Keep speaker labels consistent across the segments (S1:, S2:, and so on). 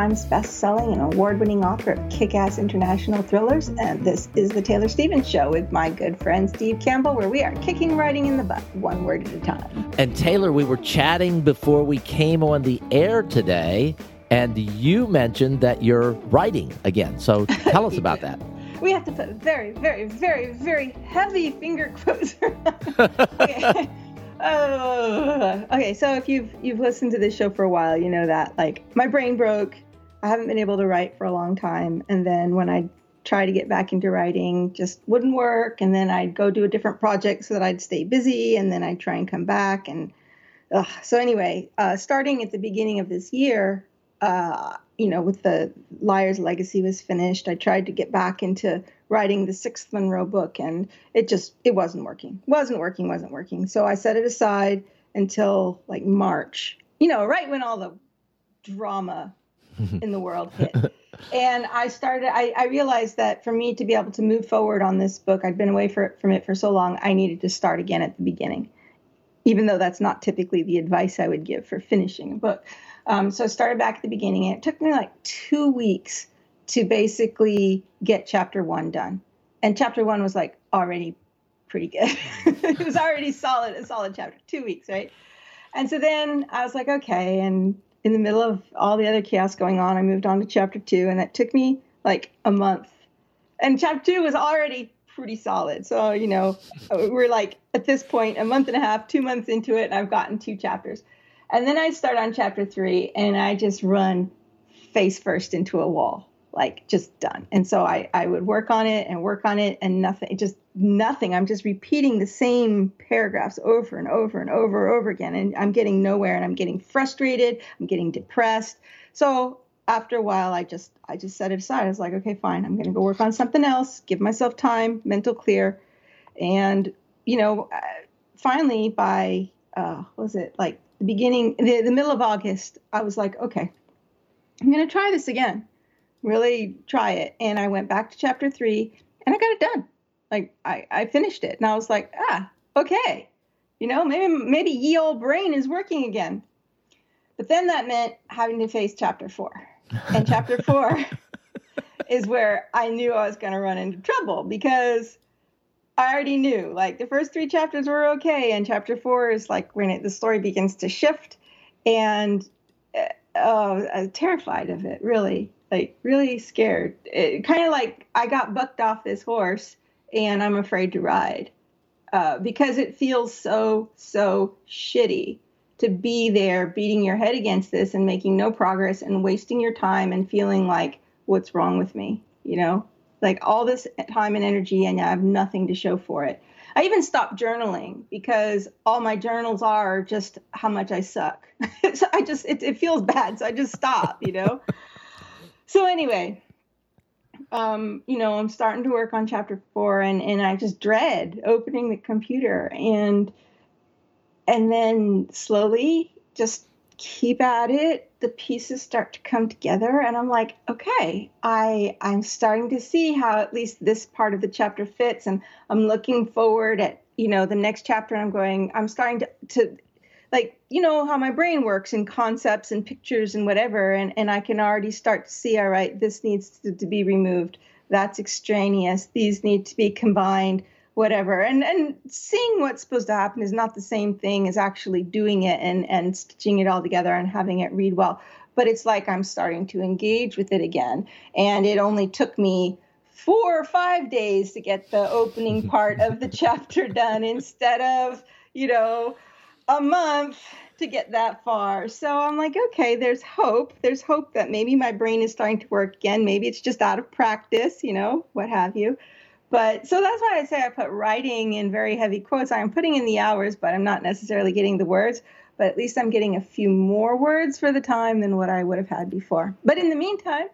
S1: Times best-selling and award-winning author of kick-ass international thrillers, and this is the Taylor Stevens Show with my good friend Steve Campbell, where we are kicking writing in the butt, one word at a time.
S2: And Taylor, we were chatting before we came on the air today, and you mentioned that you're writing again. So tell us about that.
S1: We have to put very, very, very, very heavy finger quotes around. Oh, okay. So if you've you've listened to this show for a while, you know that like my brain broke. I haven't been able to write for a long time, and then when I try to get back into writing, just wouldn't work. And then I'd go do a different project so that I'd stay busy, and then I'd try and come back. And ugh. so anyway, uh, starting at the beginning of this year, uh, you know, with the Liar's Legacy was finished, I tried to get back into writing the sixth Munroe book, and it just it wasn't working, wasn't working, wasn't working. So I set it aside until like March, you know, right when all the drama in the world hit. and I started. I, I, realized that for me to be able to move forward on this book, I'd been away for, from it for so long. I needed to start again at the beginning, even though that's not typically the advice I would give for finishing a book. Um, so I started back at the beginning, and it took me like two weeks to basically get chapter one done. And chapter one was like already pretty good. it was already solid, a solid chapter, two weeks, right? And so then I was like, okay. And in the middle of all the other chaos going on, I moved on to chapter two, and that took me like a month. And chapter two was already pretty solid. So, you know, uh, we're like at this point, a month and a half, two months into it, and I've gotten two chapters. And then I start on chapter three, and I just run face first into a wall like just done. And so I, I would work on it and work on it and nothing, just nothing. I'm just repeating the same paragraphs over and over and over and over again. And I'm getting nowhere and I'm getting frustrated. I'm getting depressed. So after a while, I just, I just set it aside. I was like, okay, fine. I'm going to go work on something else, give myself time, mental clear. And, you know, uh, finally by, uh, was it like the beginning, the, the middle of August, I was like, okay, I'm going to try this again really try it. And I went back to chapter three and I got it done. Like I, I finished it and I was like, ah, okay. You know, maybe maybe ye old brain is working again. But then that meant having to face chapter four. And chapter four is where I knew I was going to run into trouble because I already knew. Like the first three chapters were okay, and chapter four is like when it, the story begins to shift, and uh, oh, I was terrified of it, really like really scared. Kind of like I got bucked off this horse and I'm afraid to ride uh, because it feels so so shitty to be there beating your head against this and making no progress and wasting your time and feeling like what's wrong with me, you know, like all this time and energy and I have nothing to show for it. I even stopped journaling because all my journals are just how much I suck. so I just it, it feels bad, so I just stop, you know. So anyway, um, you know, I'm starting to work on chapter four, and and I just dread opening the computer, and and then slowly just keep at it. The pieces start to come together, and I'm like, okay, I I'm starting to see how at least this part of the chapter fits, and I'm looking forward at you know the next chapter. I'm going, I'm starting to to like you know how my brain works in concepts and pictures and whatever and, and i can already start to see all right this needs to, to be removed. That's extraneous. These need to be combined whatever. And and seeing what's supposed to happen is not the same thing as actually doing it and and stitching it all together and having it read well. But it's like i'm starting to engage with it again. And it only took me four or five days to get the opening part of the chapter done instead of you know a month to get that far. So I'm like, okay, there's hope. There's hope that maybe my brain is starting to work again. Maybe it's just out of practice, you know, what have you. But so that's why I say I put writing in very heavy quotes. I'm putting in the hours, but I'm not necessarily getting the words. But at least I'm getting a few more words for the time than what I would have had before. But in the meantime,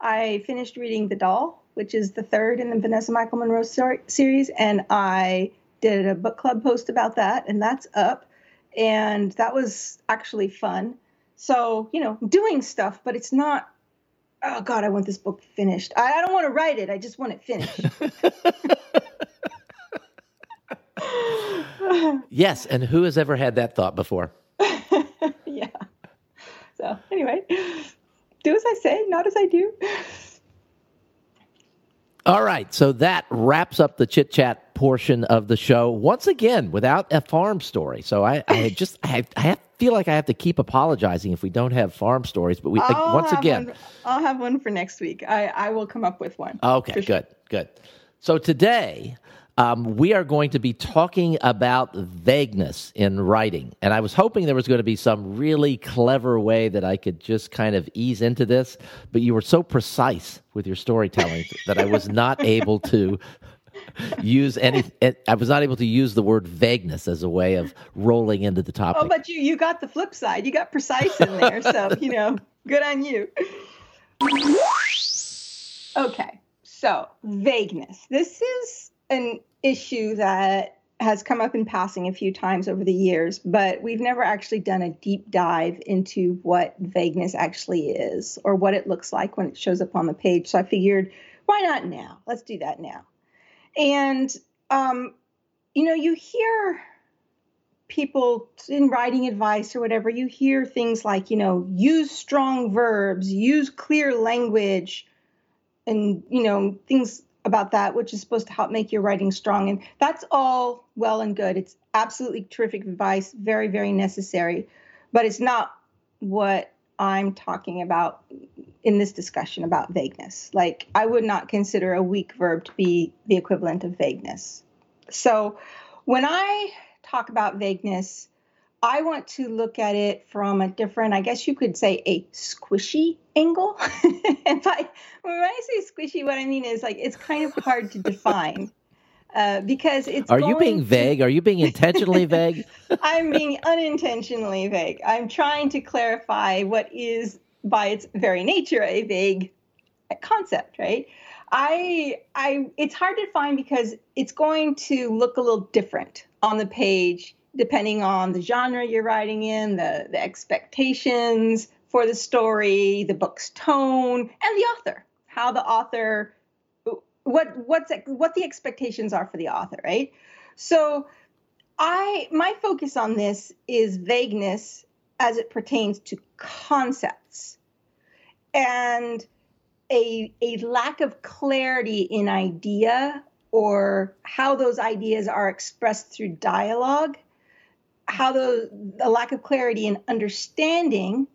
S1: I finished reading The Doll, which is the third in the Vanessa Michael Munroe series, and I did a book club post about that, and that's up. And that was actually fun. So, you know, doing stuff, but it's not, oh God, I want this book finished. I, I don't want to write it, I just want it finished.
S2: yes, and who has ever had that thought before?
S1: yeah. So, anyway, do as I say, not as I do.
S2: All right, so that wraps up the chit chat portion of the show once again without a farm story. So I, I just I, I feel like I have to keep apologizing if we don't have farm stories. But we
S1: I'll
S2: once again,
S1: one, I'll have one for next week. I I will come up with one.
S2: Okay, good, sure. good. So today um, we are going to be talking about vagueness in writing. And I was hoping there was going to be some really clever way that I could just kind of ease into this, but you were so precise with your storytelling that I was not able to use any i was not able to use the word vagueness as a way of rolling into the oh, topic
S1: oh but you you got the flip side you got precise in there so you know good on you okay so vagueness this is an issue that has come up in passing a few times over the years, but we've never actually done a deep dive into what vagueness actually is or what it looks like when it shows up on the page. So I figured, why not now? Let's do that now. And, um, you know, you hear people in writing advice or whatever, you hear things like, you know, use strong verbs, use clear language, and, you know, things about that, which is supposed to help make your writing strong. And that's all well and good. It's absolutely terrific advice, very, very necessary. But it's not what I'm talking about in this discussion about vagueness. Like, I would not consider a weak verb to be the equivalent of vagueness. So, when I talk about vagueness, I want to look at it from a different, I guess you could say, a squishy angle. and by, when I say squishy, what I mean is like it's kind of hard to define. Uh, because it's.
S2: Are you being vague? Are you being intentionally vague?
S1: I'm being unintentionally vague. I'm trying to clarify what is, by its very nature, a vague concept, right? I, I, it's hard to define because it's going to look a little different on the page depending on the genre you're writing in, the, the expectations for the story, the book's tone, and the author. How the author, what what's what the expectations are for the author, right? So, I my focus on this is vagueness as it pertains to concepts, and a a lack of clarity in idea or how those ideas are expressed through dialogue how the, the lack of clarity in understanding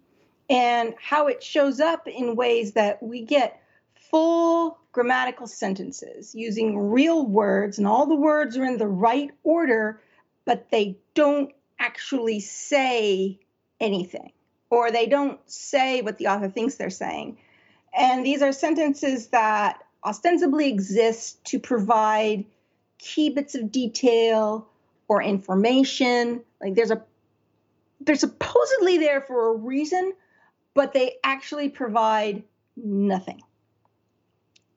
S1: and how it shows up in ways that we get full grammatical sentences using real words and all the words are in the right order but they don't actually say anything or they don't say what the author thinks they're saying and these are sentences that ostensibly exist to provide key bits of detail or information. Like there's a they're supposedly there for a reason, but they actually provide nothing.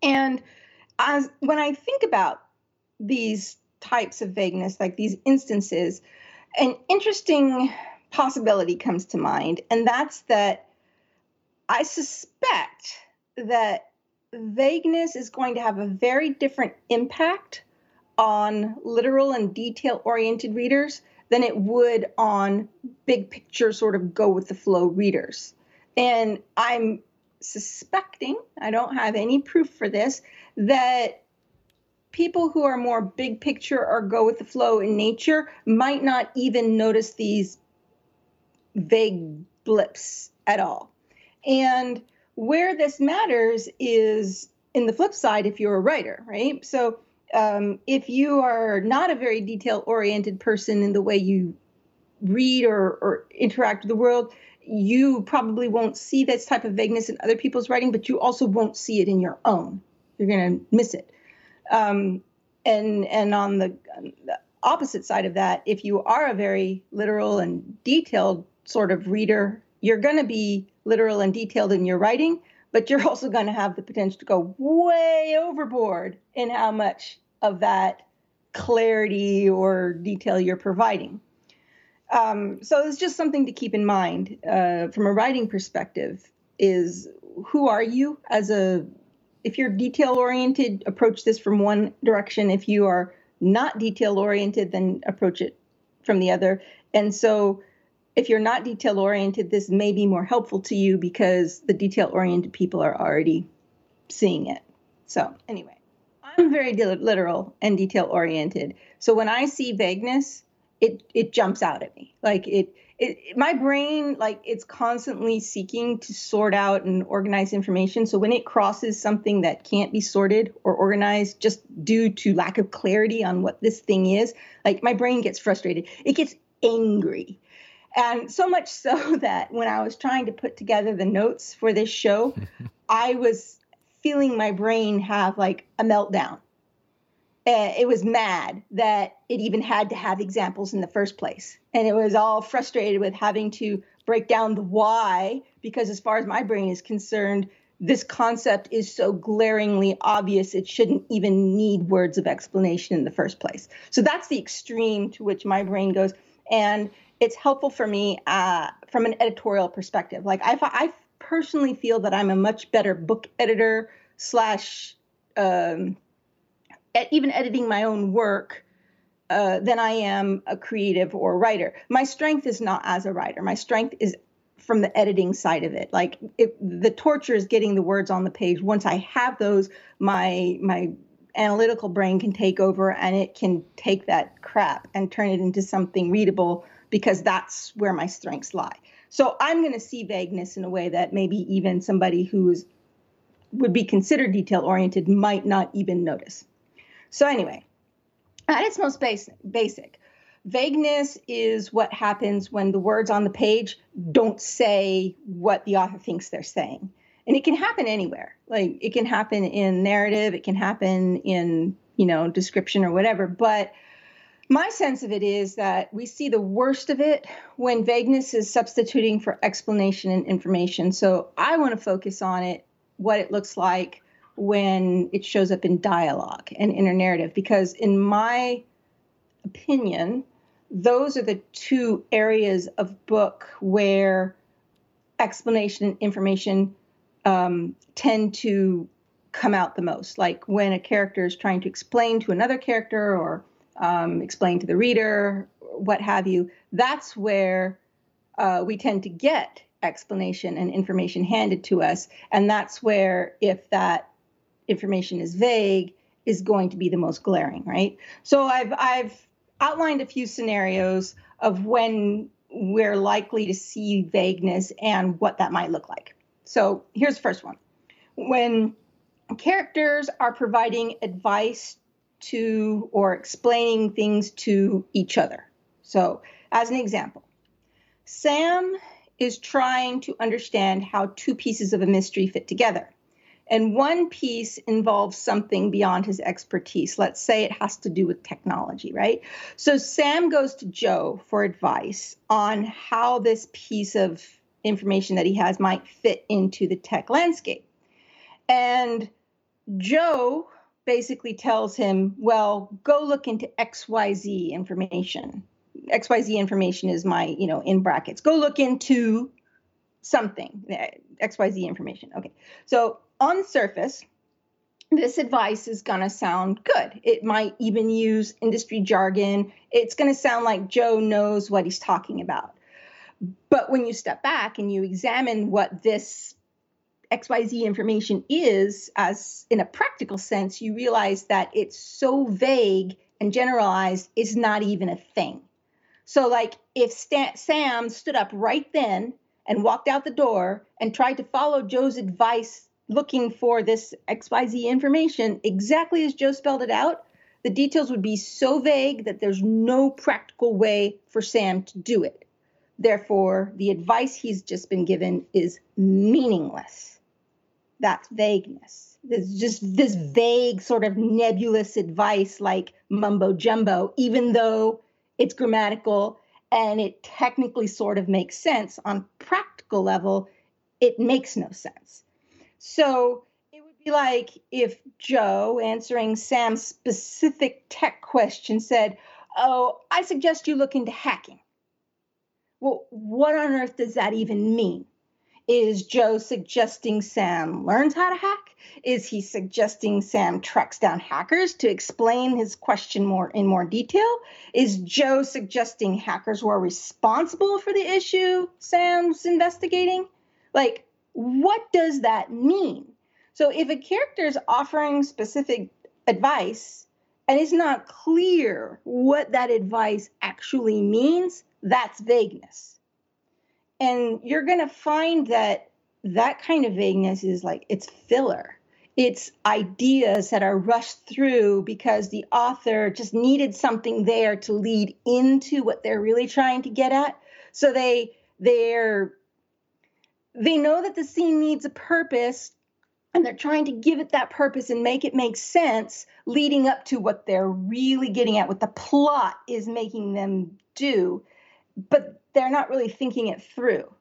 S1: And as when I think about these types of vagueness, like these instances, an interesting possibility comes to mind, and that's that I suspect that vagueness is going to have a very different impact on literal and detail oriented readers than it would on big picture, sort of go with the flow readers. And I'm suspecting, I don't have any proof for this, that people who are more big picture or go with the flow in nature might not even notice these vague blips at all. And where this matters is in the flip side if you're a writer, right? So um, if you are not a very detail oriented person in the way you read or, or interact with the world, you probably won't see this type of vagueness in other people's writing, but you also won't see it in your own. You're going to miss it. Um, and and on the, the opposite side of that, if you are a very literal and detailed sort of reader, you're going to be literal and detailed in your writing, but you're also going to have the potential to go way overboard in how much of that clarity or detail you're providing. Um, so it's just something to keep in mind uh, from a writing perspective is who are you as a if you're detail oriented approach this from one direction. If you are not detail oriented then approach it from the other. And so if you're not detail oriented this may be more helpful to you because the detail oriented people are already seeing it. So anyway i'm very literal and detail oriented. So when i see vagueness it it jumps out at me. Like it it, my brain like it's constantly seeking to sort out and organize information. So when it crosses something that can't be sorted or organized just due to lack of clarity on what this thing is like my brain gets frustrated. It gets angry and so much so that when i was trying to put together the notes for this show i was feeling my brain have like a meltdown uh, it was mad that it even had to have examples in the first place. And it was all frustrated with having to break down the why, because as far as my brain is concerned, this concept is so glaringly obvious, it shouldn't even need words of explanation in the first place. So that's the extreme to which my brain goes. And it's helpful for me uh, from an editorial perspective. Like, I, I personally feel that I'm a much better book editor slash um, even editing my own work uh, than I am a creative or writer. My strength is not as a writer. My strength is from the editing side of it. Like it, the torture is getting the words on the page. Once I have those, my my analytical brain can take over and it can take that crap and turn it into something readable because that's where my strengths lie. So I'm going to see vagueness in a way that maybe even somebody who's would be considered detail oriented might not even notice. So, anyway, at its most basic, basic, vagueness is what happens when the words on the page don't say what the author thinks they're saying. And it can happen anywhere. Like it can happen in narrative, it can happen in, you know, description or whatever. But my sense of it is that we see the worst of it when vagueness is substituting for explanation and information. So I want to focus on it, what it looks like when it shows up in dialogue and inner narrative because in my opinion those are the two areas of book where explanation and information um, tend to come out the most like when a character is trying to explain to another character or um, explain to the reader what have you that's where uh, we tend to get explanation and information handed to us and that's where if that information is vague is going to be the most glaring, right? So I've I've outlined a few scenarios of when we're likely to see vagueness and what that might look like. So here's the first one. When characters are providing advice to or explaining things to each other. So, as an example, Sam is trying to understand how two pieces of a mystery fit together and one piece involves something beyond his expertise. Let's say it has to do with technology, right? So Sam goes to Joe for advice on how this piece of information that he has might fit into the tech landscape. And Joe basically tells him, well, go look into XYZ information. XYZ information is my, you know, in brackets. Go look into something, XYZ information. Okay. So on surface, this advice is going to sound good. It might even use industry jargon. It's going to sound like Joe knows what he's talking about. But when you step back and you examine what this XYZ information is, as in a practical sense, you realize that it's so vague and generalized, it's not even a thing. So, like, if Stan- Sam stood up right then and walked out the door and tried to follow Joe's advice looking for this XYZ information exactly as Joe spelled it out, the details would be so vague that there's no practical way for Sam to do it. Therefore, the advice he's just been given is meaningless. That's vagueness. It's just this hmm. vague, sort of nebulous advice like mumbo jumbo, even though it's grammatical and it technically sort of makes sense on practical level, it makes no sense. So it would be like if Joe, answering Sam's specific tech question, said, Oh, I suggest you look into hacking. Well, what on earth does that even mean? Is Joe suggesting Sam learns how to hack? Is he suggesting Sam tracks down hackers to explain his question more in more detail? Is Joe suggesting hackers were responsible for the issue Sam's investigating? Like, what does that mean? So if a character is offering specific advice and it's not clear what that advice actually means, that's vagueness and you're going to find that that kind of vagueness is like it's filler. It's ideas that are rushed through because the author just needed something there to lead into what they're really trying to get at. So they they're they know that the scene needs a purpose and they're trying to give it that purpose and make it make sense leading up to what they're really getting at what the plot is making them do but they're not really thinking it through.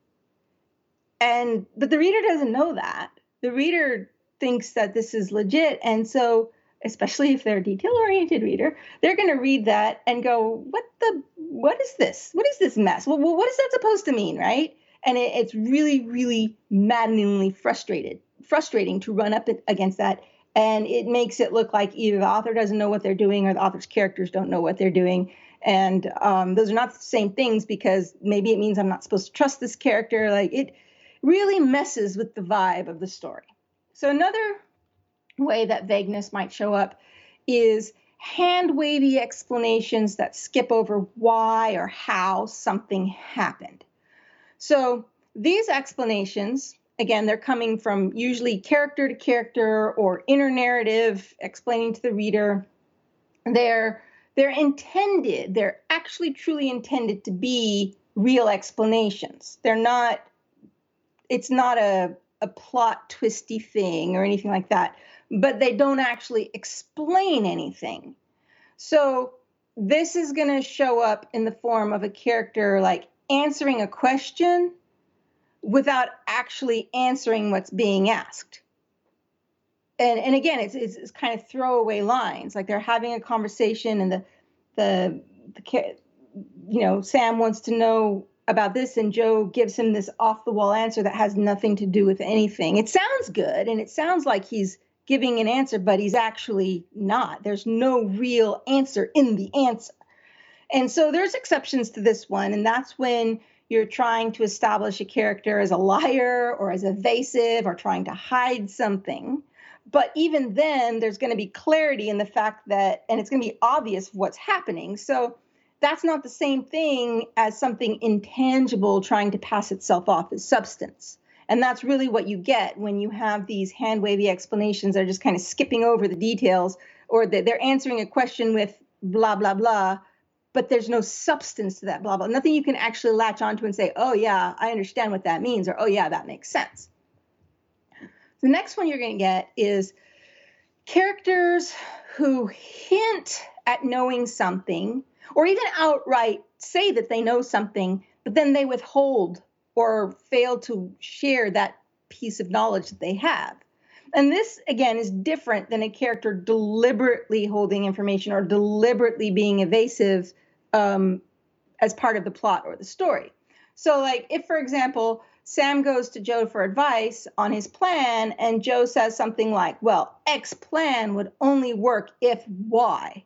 S1: And but the reader doesn't know that. The reader thinks that this is legit and so especially if they're a detail oriented reader, they're going to read that and go, "What the what is this? What is this mess? Well, what is that supposed to mean, right?" And it, it's really really maddeningly frustrated frustrating to run up against that and it makes it look like either the author doesn't know what they're doing or the author's characters don't know what they're doing and um, those are not the same things because maybe it means i'm not supposed to trust this character. Like it really messes with the vibe of the story. So another way that vagueness might show up is hand wavy explanations that skip over why or how something happened. So these explanations again they're coming from usually character to character or inner narrative explaining to the reader. They're they're intended, they're actually truly intended to be real explanations. They're not, it's not a, a plot twisty thing or anything like that, but they don't actually explain anything. So this is going to show up in the form of a character like answering a question without actually answering what's being asked and and again, it's, it's, it's kind of throwaway lines. Like they're having a conversation, and the the the you know Sam wants to know about this, and Joe gives him this off the wall answer that has nothing to do with anything. It sounds good, and it sounds like he's giving an answer, but he's actually not. There's no real answer in the answer. And so there's exceptions to this one, and that's when you're trying to establish a character as a liar or as evasive or trying to hide something but even then there's going to be clarity in the fact that and it's going to be obvious what's happening. So that's not the same thing as something intangible trying to pass itself off as substance. And that's really what you get when you have these hand wavy explanations that are just kind of skipping over the details or they're answering a question with blah blah blah but there's no substance to that blah blah. Nothing you can actually latch onto and say oh yeah i understand what that means or oh yeah that makes sense the next one you're going to get is characters who hint at knowing something or even outright say that they know something, but then they withhold or fail to share that piece of knowledge that they have. And this, again, is different than a character deliberately holding information or deliberately being evasive um, as part of the plot or the story. So, like, if, for example, Sam goes to Joe for advice on his plan, and Joe says something like, Well, X plan would only work if Y.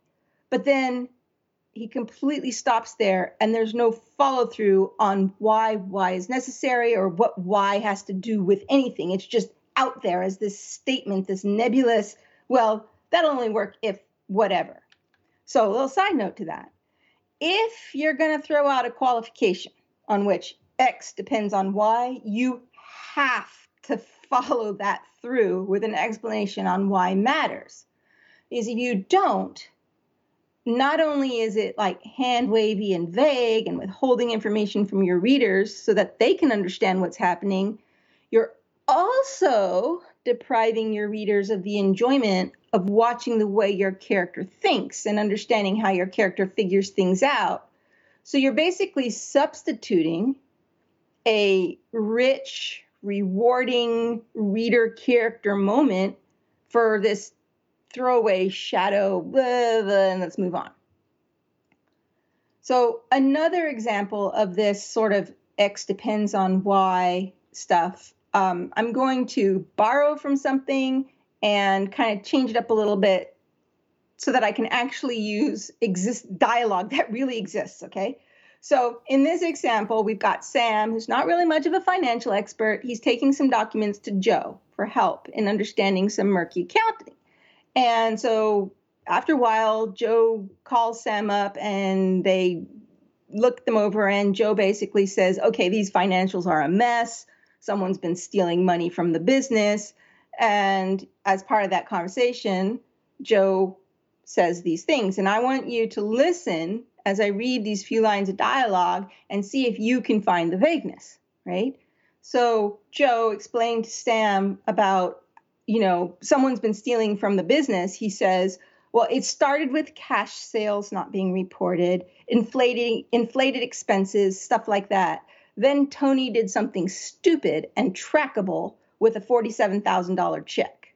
S1: But then he completely stops there, and there's no follow through on why Y is necessary or what Y has to do with anything. It's just out there as this statement, this nebulous, well, that'll only work if whatever. So, a little side note to that. If you're going to throw out a qualification on which X depends on Y, you have to follow that through with an explanation on why matters. Because if you don't, not only is it like hand wavy and vague and withholding information from your readers so that they can understand what's happening, you're also depriving your readers of the enjoyment of watching the way your character thinks and understanding how your character figures things out. So you're basically substituting a rich, rewarding reader character moment for this throwaway shadow, blah, blah, and let's move on. So, another example of this sort of X depends on Y stuff, um, I'm going to borrow from something and kind of change it up a little bit so that I can actually use exist dialogue that really exists, okay? So in this example, we've got Sam, who's not really much of a financial expert. He's taking some documents to Joe for help in understanding some murky accounting. And so after a while, Joe calls Sam up and they look them over, and Joe basically says, okay, these financials are a mess. Someone's been stealing money from the business. And as part of that conversation, Joe says these things. And I want you to listen as I read these few lines of dialogue and see if you can find the vagueness, right? So Joe explained to Sam about, you know, someone's been stealing from the business. He says, well, it started with cash sales not being reported, inflating inflated expenses, stuff like that. Then Tony did something stupid and trackable with a $47,000 check.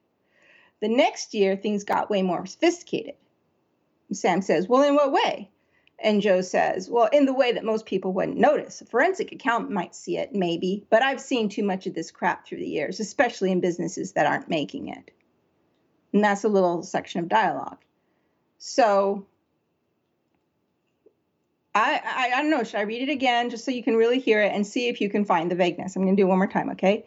S1: The next year, things got way more sophisticated. Sam says, Well, in what way? And Joe says, Well, in the way that most people wouldn't notice. A forensic accountant might see it, maybe, but I've seen too much of this crap through the years, especially in businesses that aren't making it. And that's a little section of dialogue. So I, I, I don't know. Should I read it again just so you can really hear it and see if you can find the vagueness? I'm going to do it one more time, okay?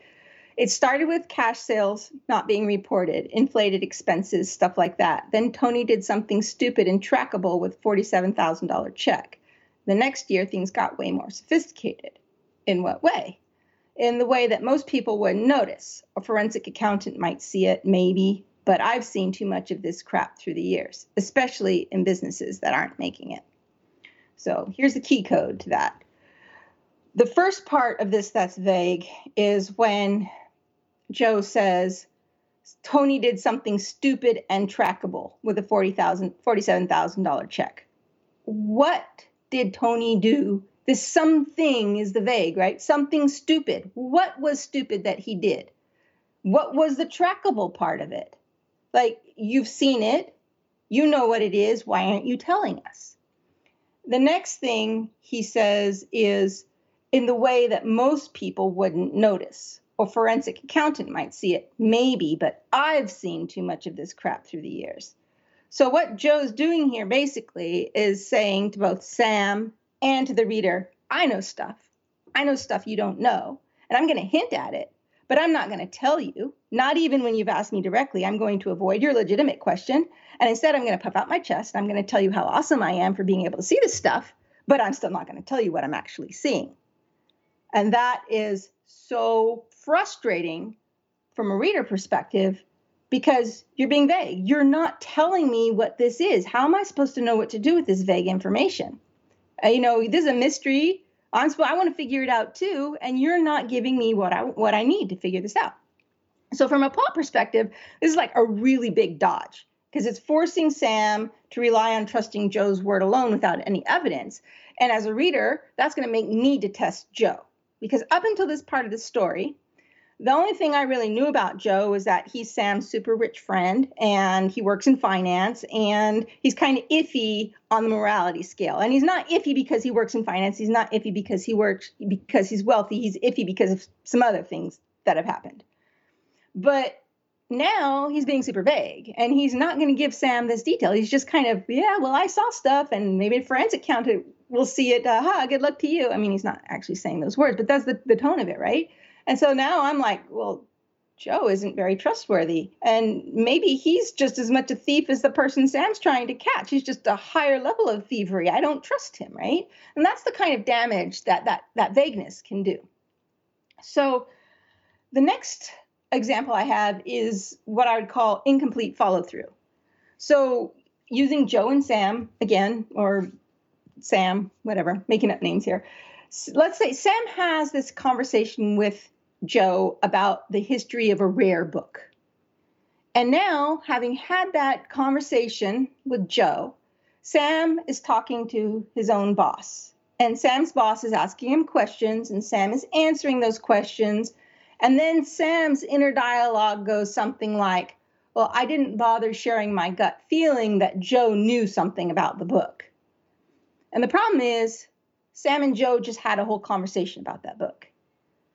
S1: It started with cash sales not being reported, inflated expenses, stuff like that. Then Tony did something stupid and trackable with $47,000 check. The next year, things got way more sophisticated. In what way? In the way that most people wouldn't notice. A forensic accountant might see it, maybe, but I've seen too much of this crap through the years, especially in businesses that aren't making it. So here's the key code to that. The first part of this that's vague is when Joe says Tony did something stupid and trackable with a $40,000, $47,000 check. What did Tony do? This something is the vague, right? Something stupid. What was stupid that he did? What was the trackable part of it? Like, you've seen it, you know what it is. Why aren't you telling us? The next thing he says is in the way that most people wouldn't notice or forensic accountant might see it, maybe, but I've seen too much of this crap through the years. So, what Joe's doing here basically is saying to both Sam and to the reader, I know stuff. I know stuff you don't know, and I'm going to hint at it, but I'm not going to tell you, not even when you've asked me directly. I'm going to avoid your legitimate question, and instead, I'm going to puff out my chest. and I'm going to tell you how awesome I am for being able to see this stuff, but I'm still not going to tell you what I'm actually seeing. And that is so frustrating from a reader perspective because you're being vague. You're not telling me what this is. How am I supposed to know what to do with this vague information? Uh, you know, this is a mystery. I'm I want to figure it out too, and you're not giving me what I what I need to figure this out. So from a plot perspective, this is like a really big dodge because it's forcing Sam to rely on trusting Joe's word alone without any evidence. And as a reader, that's going to make me to test Joe because up until this part of the story, the only thing I really knew about Joe was that he's Sam's super rich friend and he works in finance and he's kind of iffy on the morality scale. And he's not iffy because he works in finance. He's not iffy because he works because he's wealthy. He's iffy because of some other things that have happened. But now he's being super vague and he's not going to give Sam this detail. He's just kind of, yeah, well, I saw stuff and maybe a forensic accountant will see it. Ha, good luck to you. I mean, he's not actually saying those words, but that's the, the tone of it, right? And so now I'm like, well, Joe isn't very trustworthy. And maybe he's just as much a thief as the person Sam's trying to catch. He's just a higher level of thievery. I don't trust him, right? And that's the kind of damage that that that vagueness can do. So the next example I have is what I would call incomplete follow through. So using Joe and Sam again, or Sam, whatever, making up names here. Let's say Sam has this conversation with Joe about the history of a rare book. And now, having had that conversation with Joe, Sam is talking to his own boss. And Sam's boss is asking him questions, and Sam is answering those questions. And then Sam's inner dialogue goes something like, Well, I didn't bother sharing my gut feeling that Joe knew something about the book. And the problem is, Sam and Joe just had a whole conversation about that book.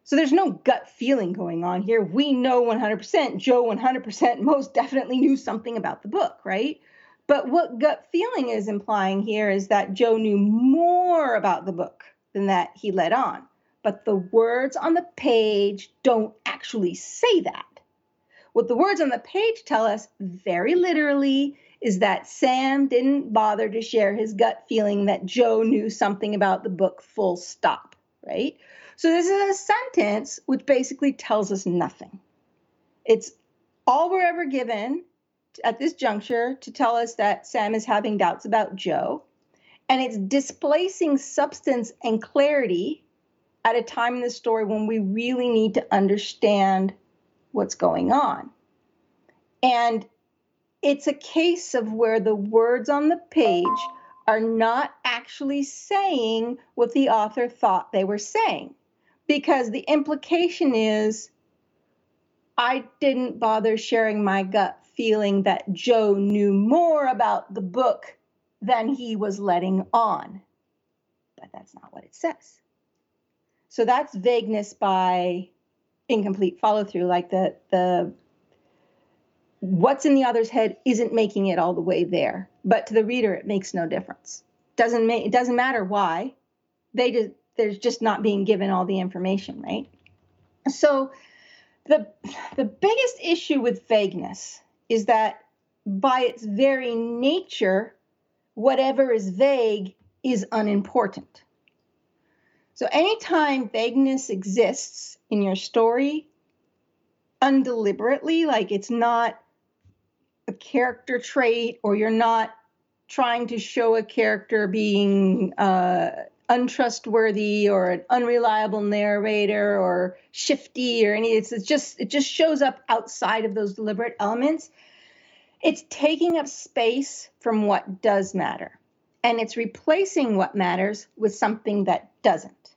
S1: So there's no gut feeling going on here. We know 100%, Joe 100% most definitely knew something about the book, right? But what gut feeling is implying here is that Joe knew more about the book than that he let on. But the words on the page don't actually say that. What the words on the page tell us very literally is that Sam didn't bother to share his gut feeling that Joe knew something about the book, full stop, right? So this is a sentence which basically tells us nothing. It's all we're ever given at this juncture to tell us that Sam is having doubts about Joe, And it's displacing substance and clarity at a time in the story when we really need to understand what's going on. And it's a case of where the words on the page are not actually saying what the author thought they were saying. Because the implication is, I didn't bother sharing my gut feeling that Joe knew more about the book than he was letting on. But that's not what it says. So that's vagueness by incomplete follow through, like the, the, what's in the other's head isn't making it all the way there but to the reader it makes no difference doesn't make it doesn't matter why they just there's just not being given all the information right so the the biggest issue with vagueness is that by its very nature, whatever is vague is unimportant. So anytime vagueness exists in your story undeliberately, like it's not a character trait or you're not trying to show a character being uh, untrustworthy or an unreliable narrator or shifty or any it's, it's just it just shows up outside of those deliberate elements. It's taking up space from what does matter and it's replacing what matters with something that doesn't.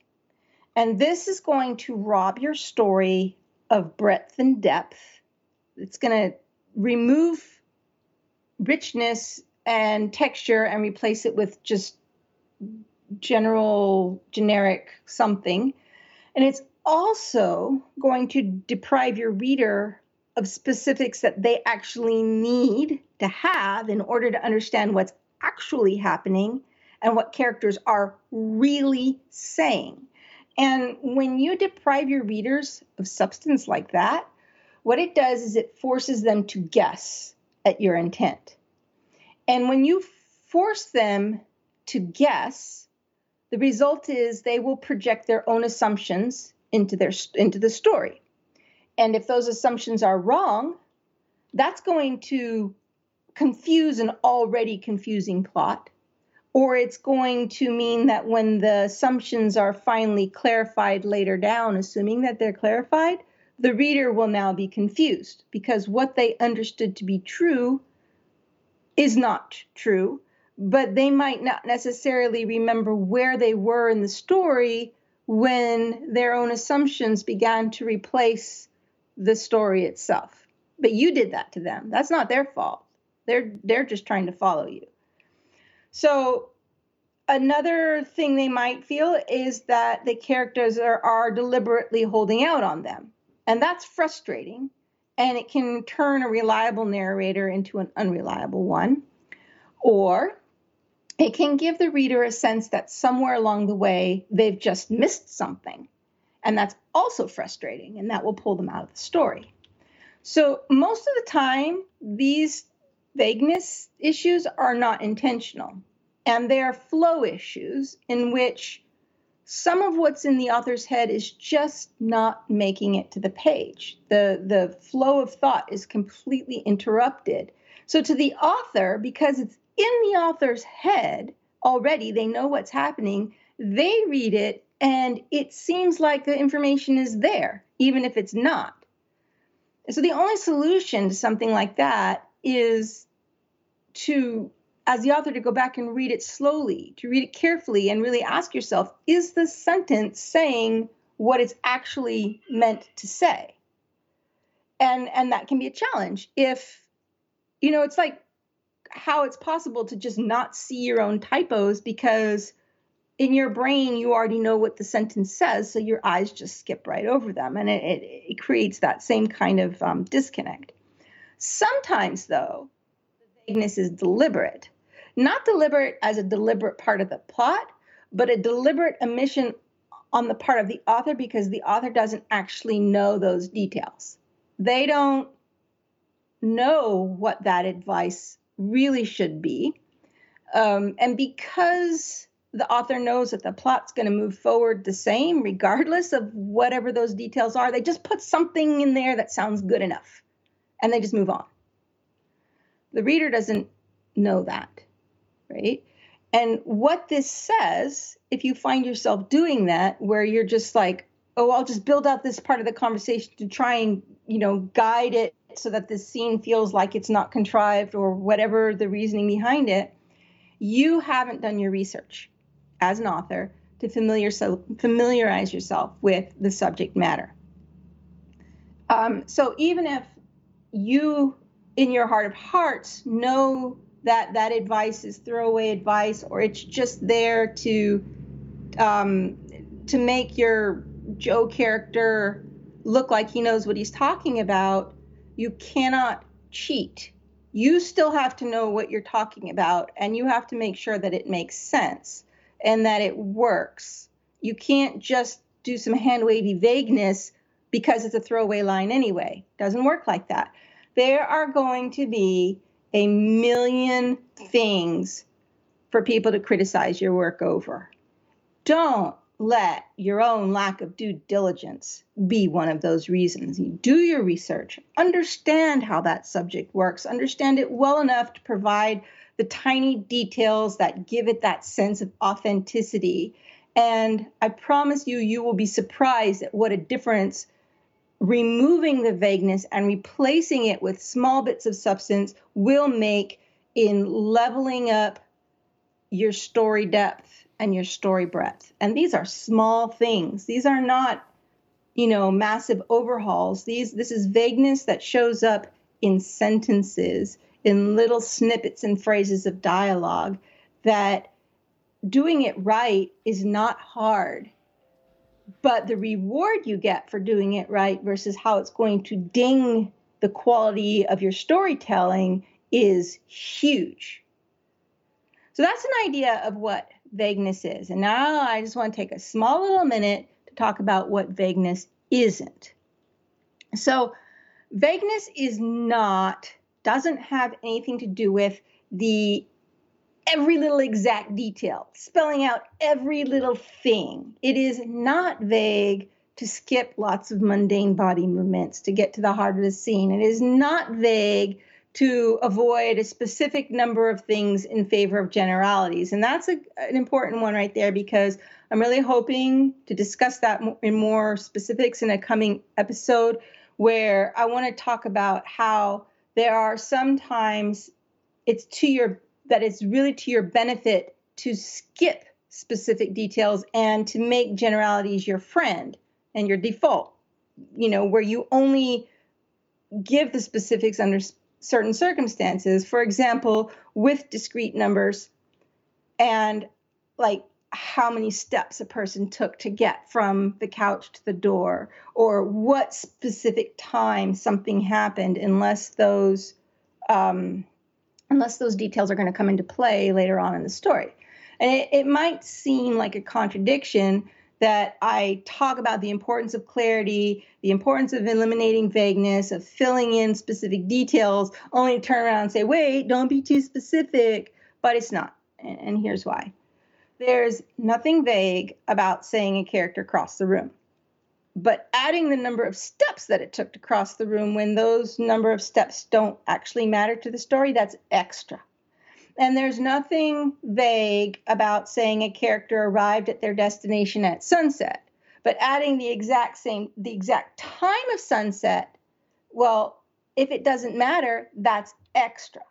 S1: And this is going to rob your story of breadth and depth. It's going to remove richness and texture and replace it with just general, generic something. And it's also going to deprive your reader of specifics that they actually need to have in order to understand what's actually happening and what characters are really saying. And when you deprive your readers of substance like that, what it does is it forces them to guess at your intent. And when you force them to guess, the result is they will project their own assumptions into their into the story. And if those assumptions are wrong, that's going to confuse an already confusing plot or it's going to mean that when the assumptions are finally clarified later down, assuming that they're clarified, the reader will now be confused because what they understood to be true is not true but they might not necessarily remember where they were in the story when their own assumptions began to replace the story itself. But you did that to them. That's not their fault. They're they're just trying to follow you. So another thing they might feel is that the characters are, are deliberately holding out on them. And that's frustrating. And it can turn a reliable narrator into an unreliable one. Or it can give the reader a sense that somewhere along the way they've just missed something. And that's also frustrating, and that will pull them out of the story. So, most of the time, these vagueness issues are not intentional, and they are flow issues in which some of what's in the author's head is just not making it to the page. The, the flow of thought is completely interrupted. So, to the author, because it's in the author's head already, they know what's happening. They read it, and it seems like the information is there, even if it's not. So, the only solution to something like that is to, as the author, to go back and read it slowly, to read it carefully, and really ask yourself is the sentence saying what it's actually meant to say. And and that can be a challenge if you know, it's like how it's possible to just not see your own typos because in your brain you already know what the sentence says so your eyes just skip right over them and it, it, it creates that same kind of um, disconnect. Sometimes though the vagueness is deliberate. Not deliberate as a deliberate part of the plot but a deliberate omission on the part of the author because the author doesn't actually know those details. They don't know what that advice really should be um, and because the author knows that the plot's going to move forward the same, regardless of whatever those details are. They just put something in there that sounds good enough and they just move on. The reader doesn't know that, right? And what this says, if you find yourself doing that, where you're just like, oh, I'll just build out this part of the conversation to try and, you know, guide it so that this scene feels like it's not contrived or whatever the reasoning behind it, you haven't done your research as an author to familiar, familiarize yourself with the subject matter. Um, so even if you, in your heart of hearts, know that that advice is throwaway advice or it's just there to um, to make your Joe character look like he knows what he's talking about, you cannot cheat. You still have to know what you're talking about and you have to make sure that it makes sense and that it works. You can't just do some hand wavy vagueness because it's a throwaway line anyway. Doesn't work like that. There are going to be a million things for people to criticize your work over. Don't let your own lack of due diligence be one of those reasons. You do your research, understand how that subject works, understand it well enough to provide the tiny details that give it that sense of authenticity. And I promise you, you will be surprised at what a difference removing the vagueness and replacing it with small bits of substance will make in leveling up your story depth and your story breadth. And these are small things. These are not, you know, massive overhauls. These this is vagueness that shows up in sentences in little snippets and phrases of dialogue that doing it right is not hard. But the reward you get for doing it right versus how it's going to ding the quality of your storytelling is huge. So that's an idea of what vagueness is. And now I just want to take a small little minute to talk about what vagueness isn't. So, vagueness is not doesn't have anything to do with the every little exact detail, spelling out every little thing. It is not vague to skip lots of mundane body movements to get to the heart of the scene. It is not vague to avoid a specific number of things in favor of generalities. And that's a, an important one right there because I'm really hoping to discuss that in more specifics in a coming episode where I want to talk about how there are sometimes it's to your that it's really to your benefit to skip specific details and to make generalities your friend and your default you know where you only give the specifics under certain circumstances for example with discrete numbers and like how many steps a person took to get from the couch to the door or what specific time something happened unless those um, unless those details are going to come into play later on in the story. And it, it might seem like a contradiction that I talk about the importance of clarity, the importance of eliminating vagueness, of filling in specific details, only to turn around and say, wait, don't be too specific. But it's not. And here's why. There's nothing vague about saying a character crossed the room. But adding the number of steps that it took to cross the room when those number of steps don't actually matter to the story, that's extra. And there's nothing vague about saying a character arrived at their destination at sunset. But adding the exact same, the exact time of sunset, well, if it doesn't matter, that's extra.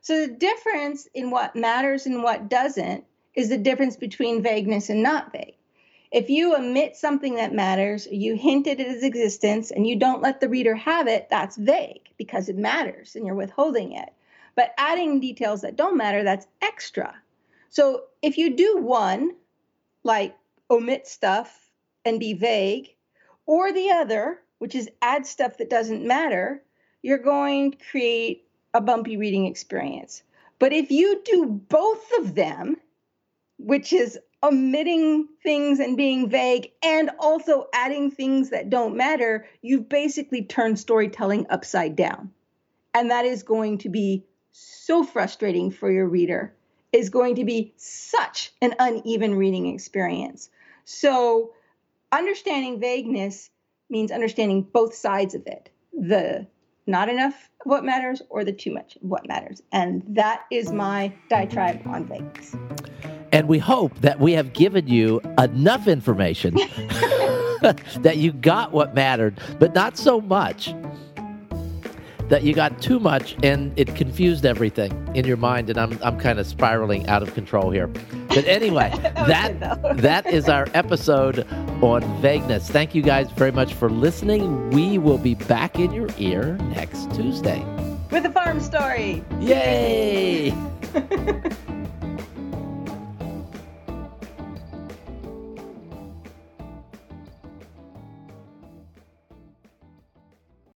S1: So the difference in what matters and what doesn't is the difference between vagueness and not vague. If you omit something that matters, you hint at its existence, and you don't let the reader have it, that's vague because it matters and you're withholding it. But adding details that don't matter, that's extra. So if you do one, like omit stuff and be vague, or the other, which is add stuff that doesn't matter, you're going to create a bumpy reading experience. But if you do both of them, which is omitting things and being vague and also adding things that don't matter, you've basically turned storytelling upside down. And that is going to be so frustrating for your reader, is going to be such an uneven reading experience. So, understanding vagueness means understanding both sides of it the not enough of what matters or the too much of what matters. And that is my diatribe on vagueness.
S2: And we hope that we have given you enough information that you got what mattered, but not so much that you got too much and it confused everything in your mind and I'm I'm kind of spiraling out of control here. But anyway, that that is our episode on vagueness. Thank you guys very much for listening. We will be back in your ear next Tuesday
S1: with a farm story.
S2: Yay!